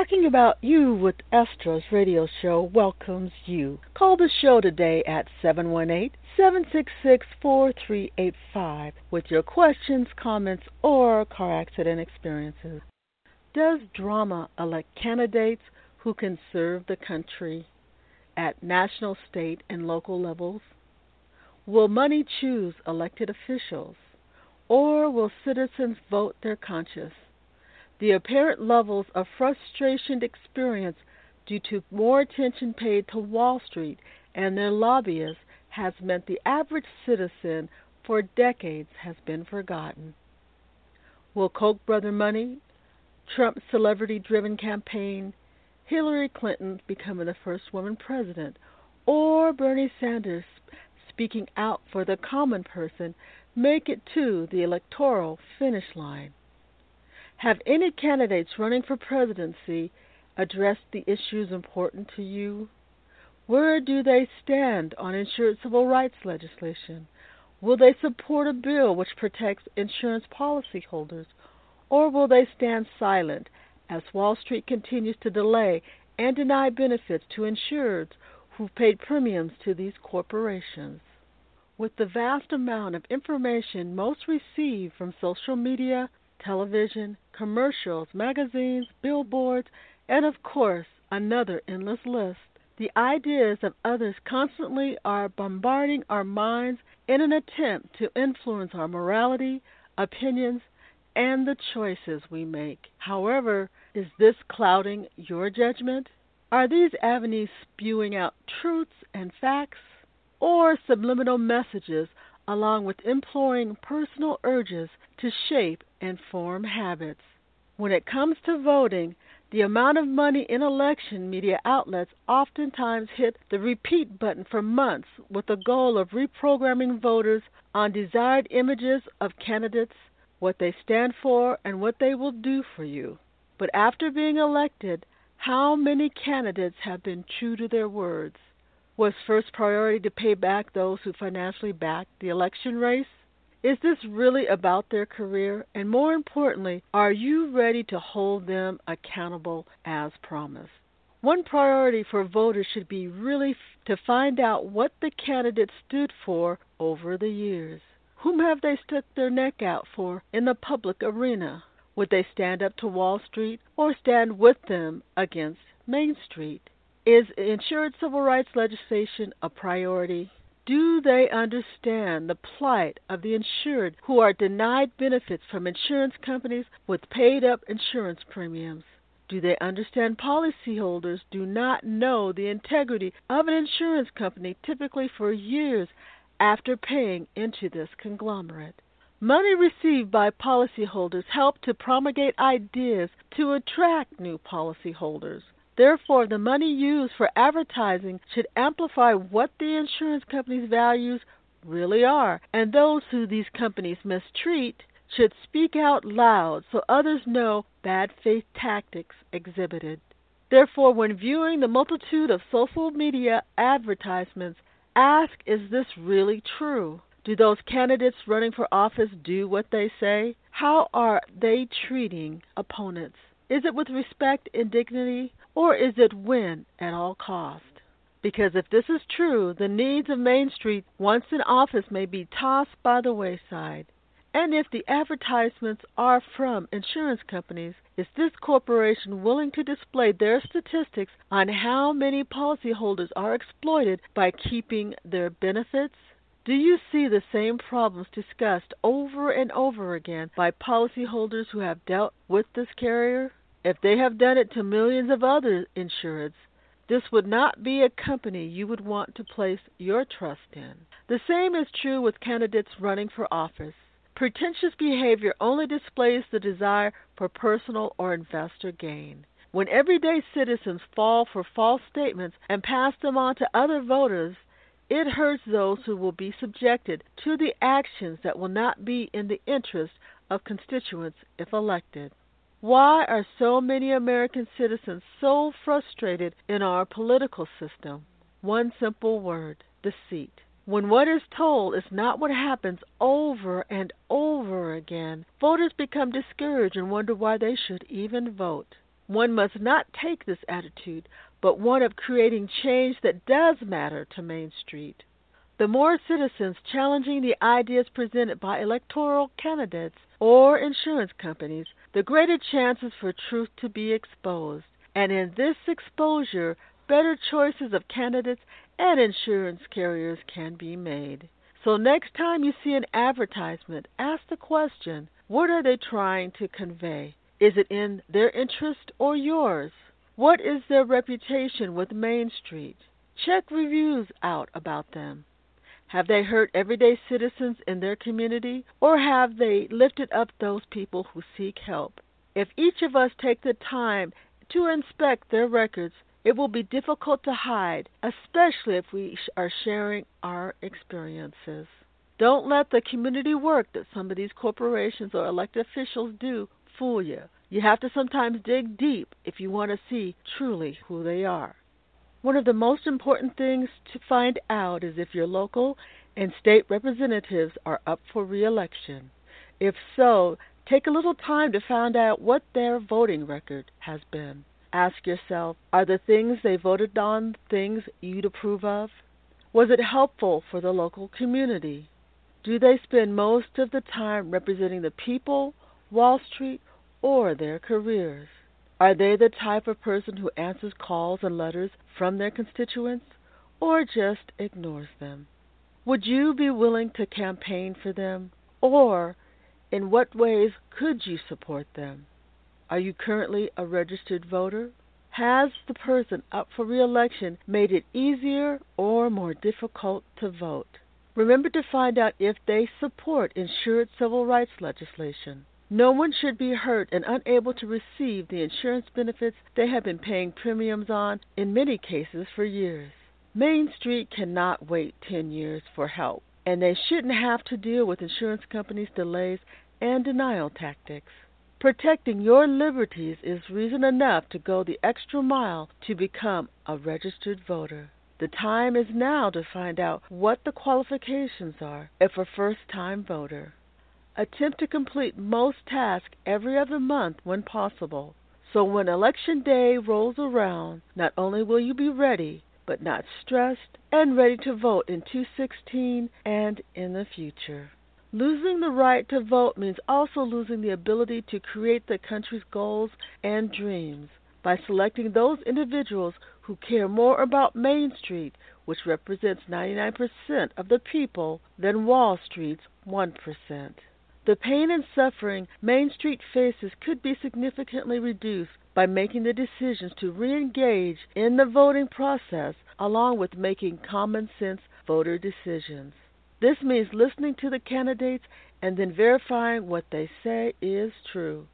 Talking About You with Estro's radio show welcomes you. Call the show today at 718 766 4385 with your questions, comments, or car accident experiences. Does drama elect candidates who can serve the country at national, state, and local levels? Will money choose elected officials? Or will citizens vote their conscience? The apparent levels of frustration experienced due to more attention paid to Wall Street and their lobbyists has meant the average citizen for decades has been forgotten. Will Koch brother money, Trump's celebrity driven campaign, Hillary Clinton becoming the first woman president, or Bernie Sanders speaking out for the common person make it to the electoral finish line? Have any candidates running for presidency addressed the issues important to you? Where do they stand on insured civil rights legislation? Will they support a bill which protects insurance policyholders? Or will they stand silent as Wall Street continues to delay and deny benefits to insureds who've paid premiums to these corporations? With the vast amount of information most receive from social media, television, commercials, magazines, billboards, and of course, another endless list, the ideas of others constantly are bombarding our minds in an attempt to influence our morality, opinions, and the choices we make. However, is this clouding your judgment? Are these avenues spewing out truths and facts? or subliminal messages, along with employing personal urges to shape and form habits. When it comes to voting, the amount of money in election media outlets oftentimes hit the repeat button for months with the goal of reprogramming voters on desired images of candidates, what they stand for, and what they will do for you. But after being elected, how many candidates have been true to their words? Was first priority to pay back those who financially backed the election race? Is this really about their career? And more importantly, are you ready to hold them accountable as promised? One priority for voters should be really to find out what the candidate stood for over the years. Whom have they stuck their neck out for in the public arena? Would they stand up to Wall Street or stand with them against Main Street? Is insured civil rights legislation a priority? Do they understand the plight of the insured who are denied benefits from insurance companies with paid up insurance premiums? Do they understand policyholders do not know the integrity of an insurance company typically for years after paying into this conglomerate? Money received by policyholders help to promulgate ideas to attract new policyholders. Therefore, the money used for advertising should amplify what the insurance company's values really are, and those who these companies mistreat should speak out loud so others know bad faith tactics exhibited. Therefore, when viewing the multitude of social media advertisements, ask is this really true? Do those candidates running for office do what they say? How are they treating opponents? Is it with respect and dignity, or is it win at all cost? Because if this is true, the needs of Main Street, once in office, may be tossed by the wayside. And if the advertisements are from insurance companies, is this corporation willing to display their statistics on how many policyholders are exploited by keeping their benefits? Do you see the same problems discussed over and over again by policyholders who have dealt with this carrier? If they have done it to millions of other insureds, this would not be a company you would want to place your trust in. The same is true with candidates running for office. Pretentious behavior only displays the desire for personal or investor gain. When everyday citizens fall for false statements and pass them on to other voters, it hurts those who will be subjected to the actions that will not be in the interest of constituents if elected. Why are so many American citizens so frustrated in our political system? One simple word deceit. When what is told is not what happens over and over again, voters become discouraged and wonder why they should even vote. One must not take this attitude, but one of creating change that does matter to Main Street. The more citizens challenging the ideas presented by electoral candidates or insurance companies, the greater chances for truth to be exposed. And in this exposure, better choices of candidates and insurance carriers can be made. So next time you see an advertisement, ask the question what are they trying to convey? Is it in their interest or yours? What is their reputation with Main Street? Check reviews out about them. Have they hurt everyday citizens in their community, or have they lifted up those people who seek help? If each of us take the time to inspect their records, it will be difficult to hide, especially if we are sharing our experiences. Don't let the community work that some of these corporations or elected officials do fool you. You have to sometimes dig deep if you want to see truly who they are. One of the most important things to find out is if your local and state representatives are up for reelection. If so, take a little time to find out what their voting record has been. Ask yourself, are the things they voted on things you'd approve of? Was it helpful for the local community? Do they spend most of the time representing the people, Wall Street, or their careers? Are they the type of person who answers calls and letters from their constituents or just ignores them? Would you be willing to campaign for them? Or in what ways could you support them? Are you currently a registered voter? Has the person up for reelection made it easier or more difficult to vote? Remember to find out if they support insured civil rights legislation. No one should be hurt and unable to receive the insurance benefits they have been paying premiums on, in many cases, for years. Main Street cannot wait 10 years for help, and they shouldn't have to deal with insurance companies' delays and denial tactics. Protecting your liberties is reason enough to go the extra mile to become a registered voter. The time is now to find out what the qualifications are if a first time voter. Attempt to complete most tasks every other month when possible. So when election day rolls around, not only will you be ready, but not stressed and ready to vote in 2016 and in the future. Losing the right to vote means also losing the ability to create the country's goals and dreams by selecting those individuals who care more about Main Street, which represents 99% of the people, than Wall Street's 1%. The pain and suffering Main Street faces could be significantly reduced by making the decisions to re-engage in the voting process along with making common sense voter decisions. This means listening to the candidates and then verifying what they say is true.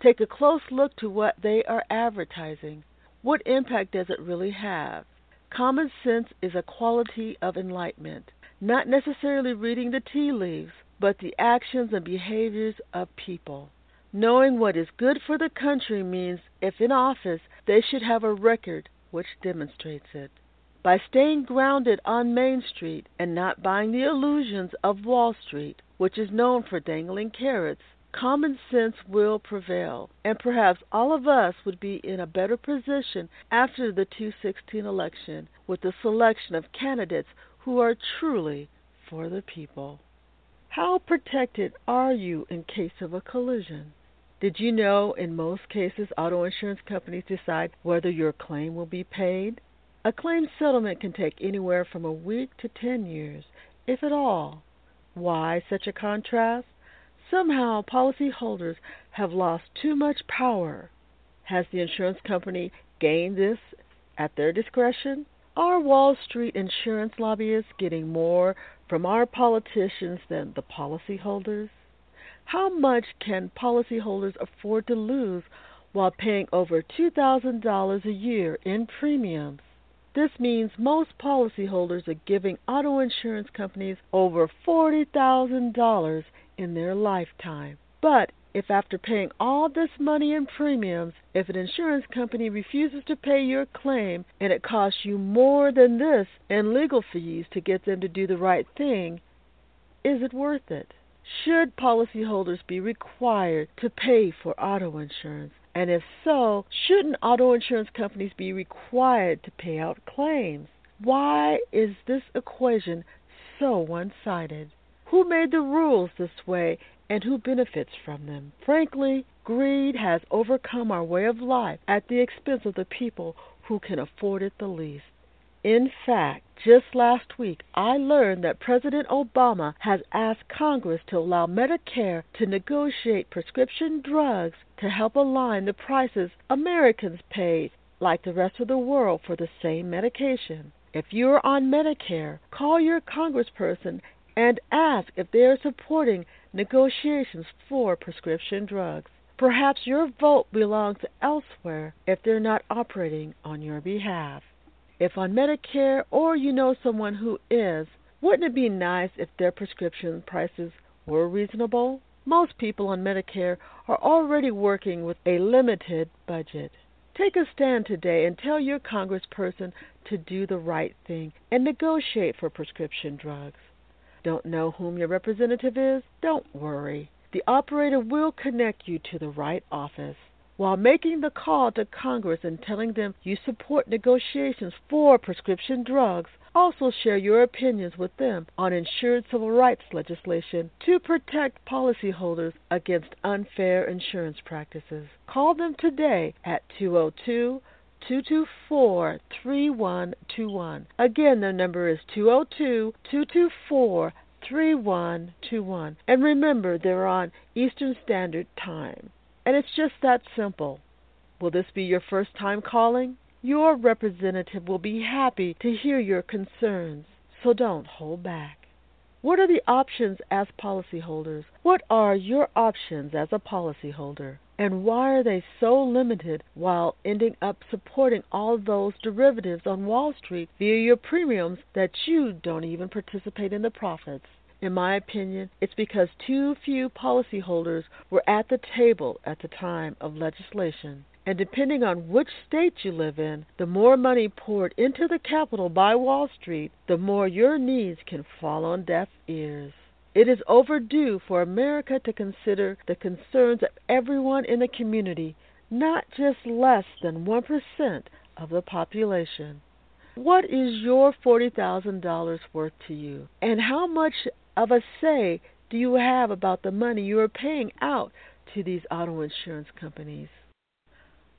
Take a close look to what they are advertising. What impact does it really have? Common sense is a quality of enlightenment, not necessarily reading the tea leaves but the actions and behaviors of people. Knowing what is good for the country means if in office they should have a record which demonstrates it. By staying grounded on Main Street and not buying the illusions of Wall Street, which is known for dangling carrots, common sense will prevail, and perhaps all of us would be in a better position after the 2016 election with the selection of candidates who are truly for the people. How protected are you in case of a collision? Did you know in most cases auto insurance companies decide whether your claim will be paid? A claim settlement can take anywhere from a week to 10 years, if at all. Why such a contrast? Somehow policyholders have lost too much power. Has the insurance company gained this at their discretion? Are Wall Street insurance lobbyists getting more from our politicians than the policyholders? How much can policyholders afford to lose while paying over $2,000 a year in premiums? This means most policyholders are giving auto insurance companies over $40,000 in their lifetime. But if after paying all this money in premiums, if an insurance company refuses to pay your claim and it costs you more than this in legal fees to get them to do the right thing, is it worth it? Should policyholders be required to pay for auto insurance And if so, shouldn't auto insurance companies be required to pay out claims? Why is this equation so one sided? Who made the rules this way and who benefits from them? Frankly, greed has overcome our way of life at the expense of the people who can afford it the least. In fact, just last week I learned that President Obama has asked Congress to allow Medicare to negotiate prescription drugs to help align the prices Americans pay like the rest of the world for the same medication. If you are on Medicare, call your congressperson and ask if they are supporting negotiations for prescription drugs. Perhaps your vote belongs elsewhere if they're not operating on your behalf. If on Medicare or you know someone who is, wouldn't it be nice if their prescription prices were reasonable? Most people on Medicare are already working with a limited budget. Take a stand today and tell your congressperson to do the right thing and negotiate for prescription drugs. Don't know whom your representative is? Don't worry. The operator will connect you to the right office. While making the call to Congress and telling them you support negotiations for prescription drugs, also share your opinions with them on insured civil rights legislation to protect policyholders against unfair insurance practices. Call them today at 202 224 3121. Again, the number is 202 224 3121. And remember, they're on Eastern Standard Time. And it's just that simple. Will this be your first time calling? Your representative will be happy to hear your concerns, so don't hold back. What are the options as policyholders? What are your options as a policyholder? And why are they so limited while ending up supporting all those derivatives on Wall Street via your premiums that you don't even participate in the profits? In my opinion, it's because too few policyholders were at the table at the time of legislation. And depending on which state you live in, the more money poured into the capital by Wall Street, the more your needs can fall on deaf ears. It is overdue for America to consider the concerns of everyone in the community, not just less than 1% of the population. What is your $40,000 worth to you? And how much of a say do you have about the money you are paying out to these auto insurance companies?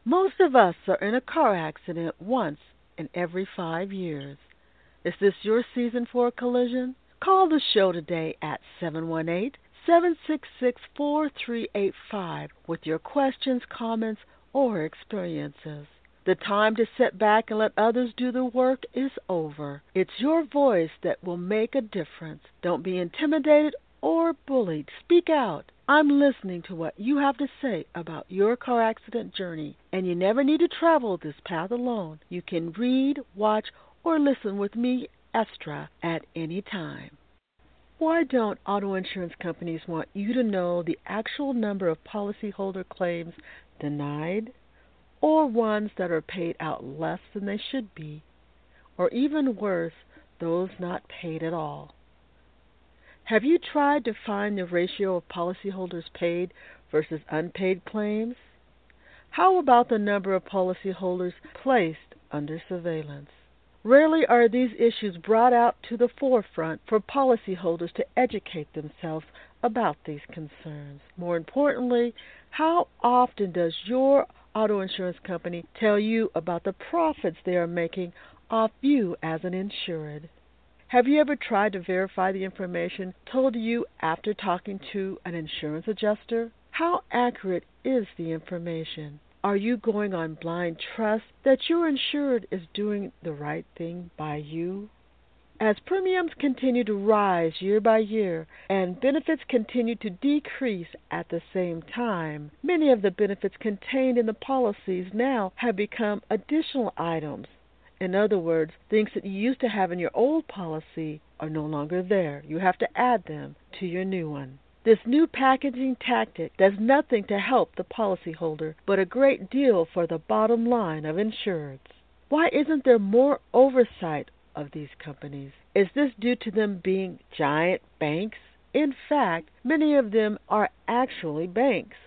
Most of us are in a car accident once in every five years. Is this your season for a collision? Call the show today at 718 766 4385 with your questions, comments, or experiences. The time to sit back and let others do the work is over. It's your voice that will make a difference. Don't be intimidated or bullied. Speak out. I'm listening to what you have to say about your car accident journey, and you never need to travel this path alone. You can read, watch, or listen with me, Estra, at any time. Why don't auto insurance companies want you to know the actual number of policyholder claims denied, or ones that are paid out less than they should be, or even worse, those not paid at all? Have you tried to find the ratio of policyholders paid versus unpaid claims? How about the number of policyholders placed under surveillance? Rarely are these issues brought out to the forefront for policyholders to educate themselves about these concerns. More importantly, how often does your auto insurance company tell you about the profits they are making off you as an insured? Have you ever tried to verify the information told you after talking to an insurance adjuster? How accurate is the information? Are you going on blind trust that your insured is doing the right thing by you? As premiums continue to rise year by year and benefits continue to decrease at the same time, many of the benefits contained in the policies now have become additional items in other words, things that you used to have in your old policy are no longer there. You have to add them to your new one. This new packaging tactic does nothing to help the policyholder, but a great deal for the bottom line of insureds. Why isn't there more oversight of these companies? Is this due to them being giant banks? In fact, many of them are actually banks.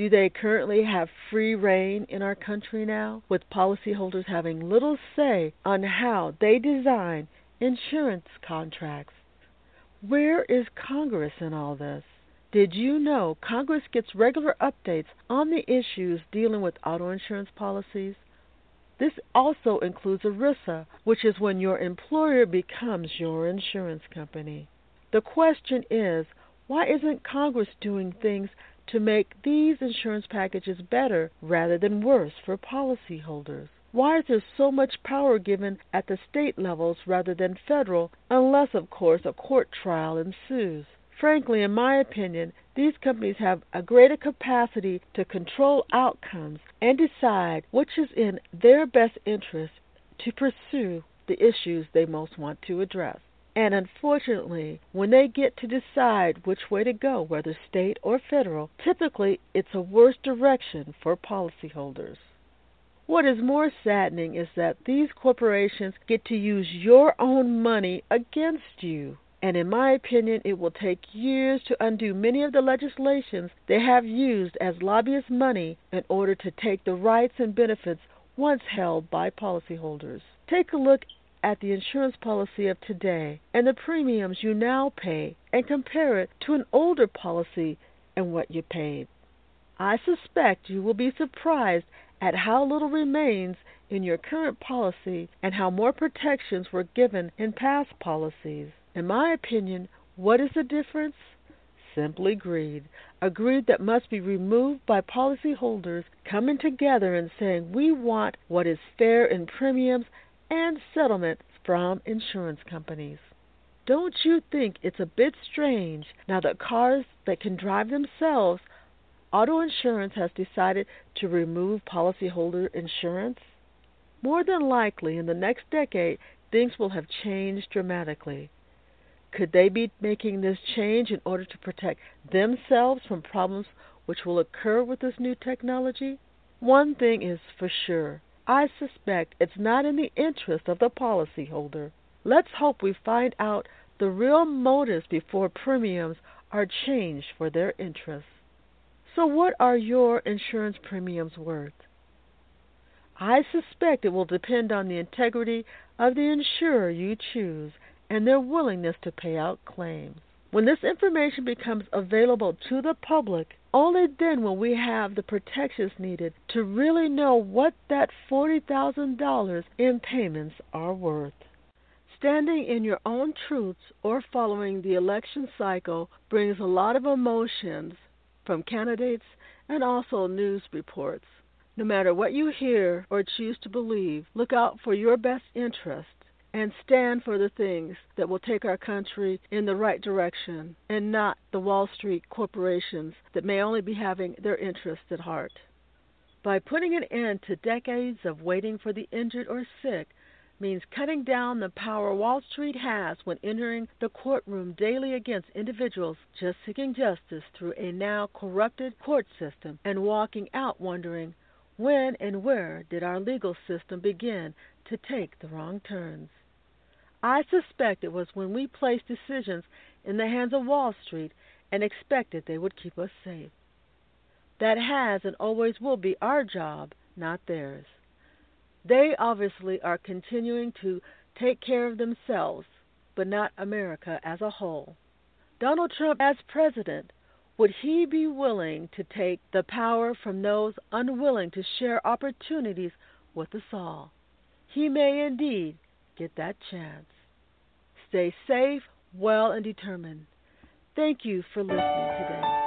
Do they currently have free reign in our country now, with policyholders having little say on how they design insurance contracts? Where is Congress in all this? Did you know Congress gets regular updates on the issues dealing with auto insurance policies? This also includes ERISA, which is when your employer becomes your insurance company. The question is why isn't Congress doing things to make these insurance packages better rather than worse for policyholders? Why is there so much power given at the state levels rather than federal, unless, of course, a court trial ensues? Frankly, in my opinion, these companies have a greater capacity to control outcomes and decide which is in their best interest to pursue the issues they most want to address. And unfortunately, when they get to decide which way to go, whether state or federal, typically it's a worse direction for policyholders. What is more saddening is that these corporations get to use your own money against you. And in my opinion, it will take years to undo many of the legislations they have used as lobbyist money in order to take the rights and benefits once held by policyholders. Take a look at the insurance policy of today and the premiums you now pay and compare it to an older policy and what you paid. I suspect you will be surprised at how little remains in your current policy and how more protections were given in past policies. In my opinion, what is the difference? Simply greed. A greed that must be removed by policyholders coming together and saying we want what is fair in premiums and settlements from insurance companies. Don't you think it's a bit strange now that cars that can drive themselves, auto insurance has decided to remove policyholder insurance? More than likely, in the next decade, things will have changed dramatically. Could they be making this change in order to protect themselves from problems which will occur with this new technology? One thing is for sure I suspect it's not in the interest of the policyholder. Let's hope we find out the real motives before premiums are changed for their interests. So, what are your insurance premiums worth? I suspect it will depend on the integrity of the insurer you choose and their willingness to pay out claims. When this information becomes available to the public, only then will we have the protections needed to really know what that $40,000 in payments are worth. Standing in your own truths or following the election cycle brings a lot of emotions from candidates and also news reports. No matter what you hear or choose to believe, look out for your best interest and stand for the things that will take our country in the right direction and not the Wall Street corporations that may only be having their interests at heart. By putting an end to decades of waiting for the injured or sick means cutting down the power Wall Street has when entering the courtroom daily against individuals just seeking justice through a now corrupted court system and walking out wondering when and where did our legal system begin to take the wrong turns. I suspect it was when we placed decisions in the hands of Wall Street and expected they would keep us safe. That has and always will be our job, not theirs. They obviously are continuing to take care of themselves, but not America as a whole. Donald Trump, as president, would he be willing to take the power from those unwilling to share opportunities with us all? He may indeed get that chance. Stay safe, well, and determined. Thank you for listening today.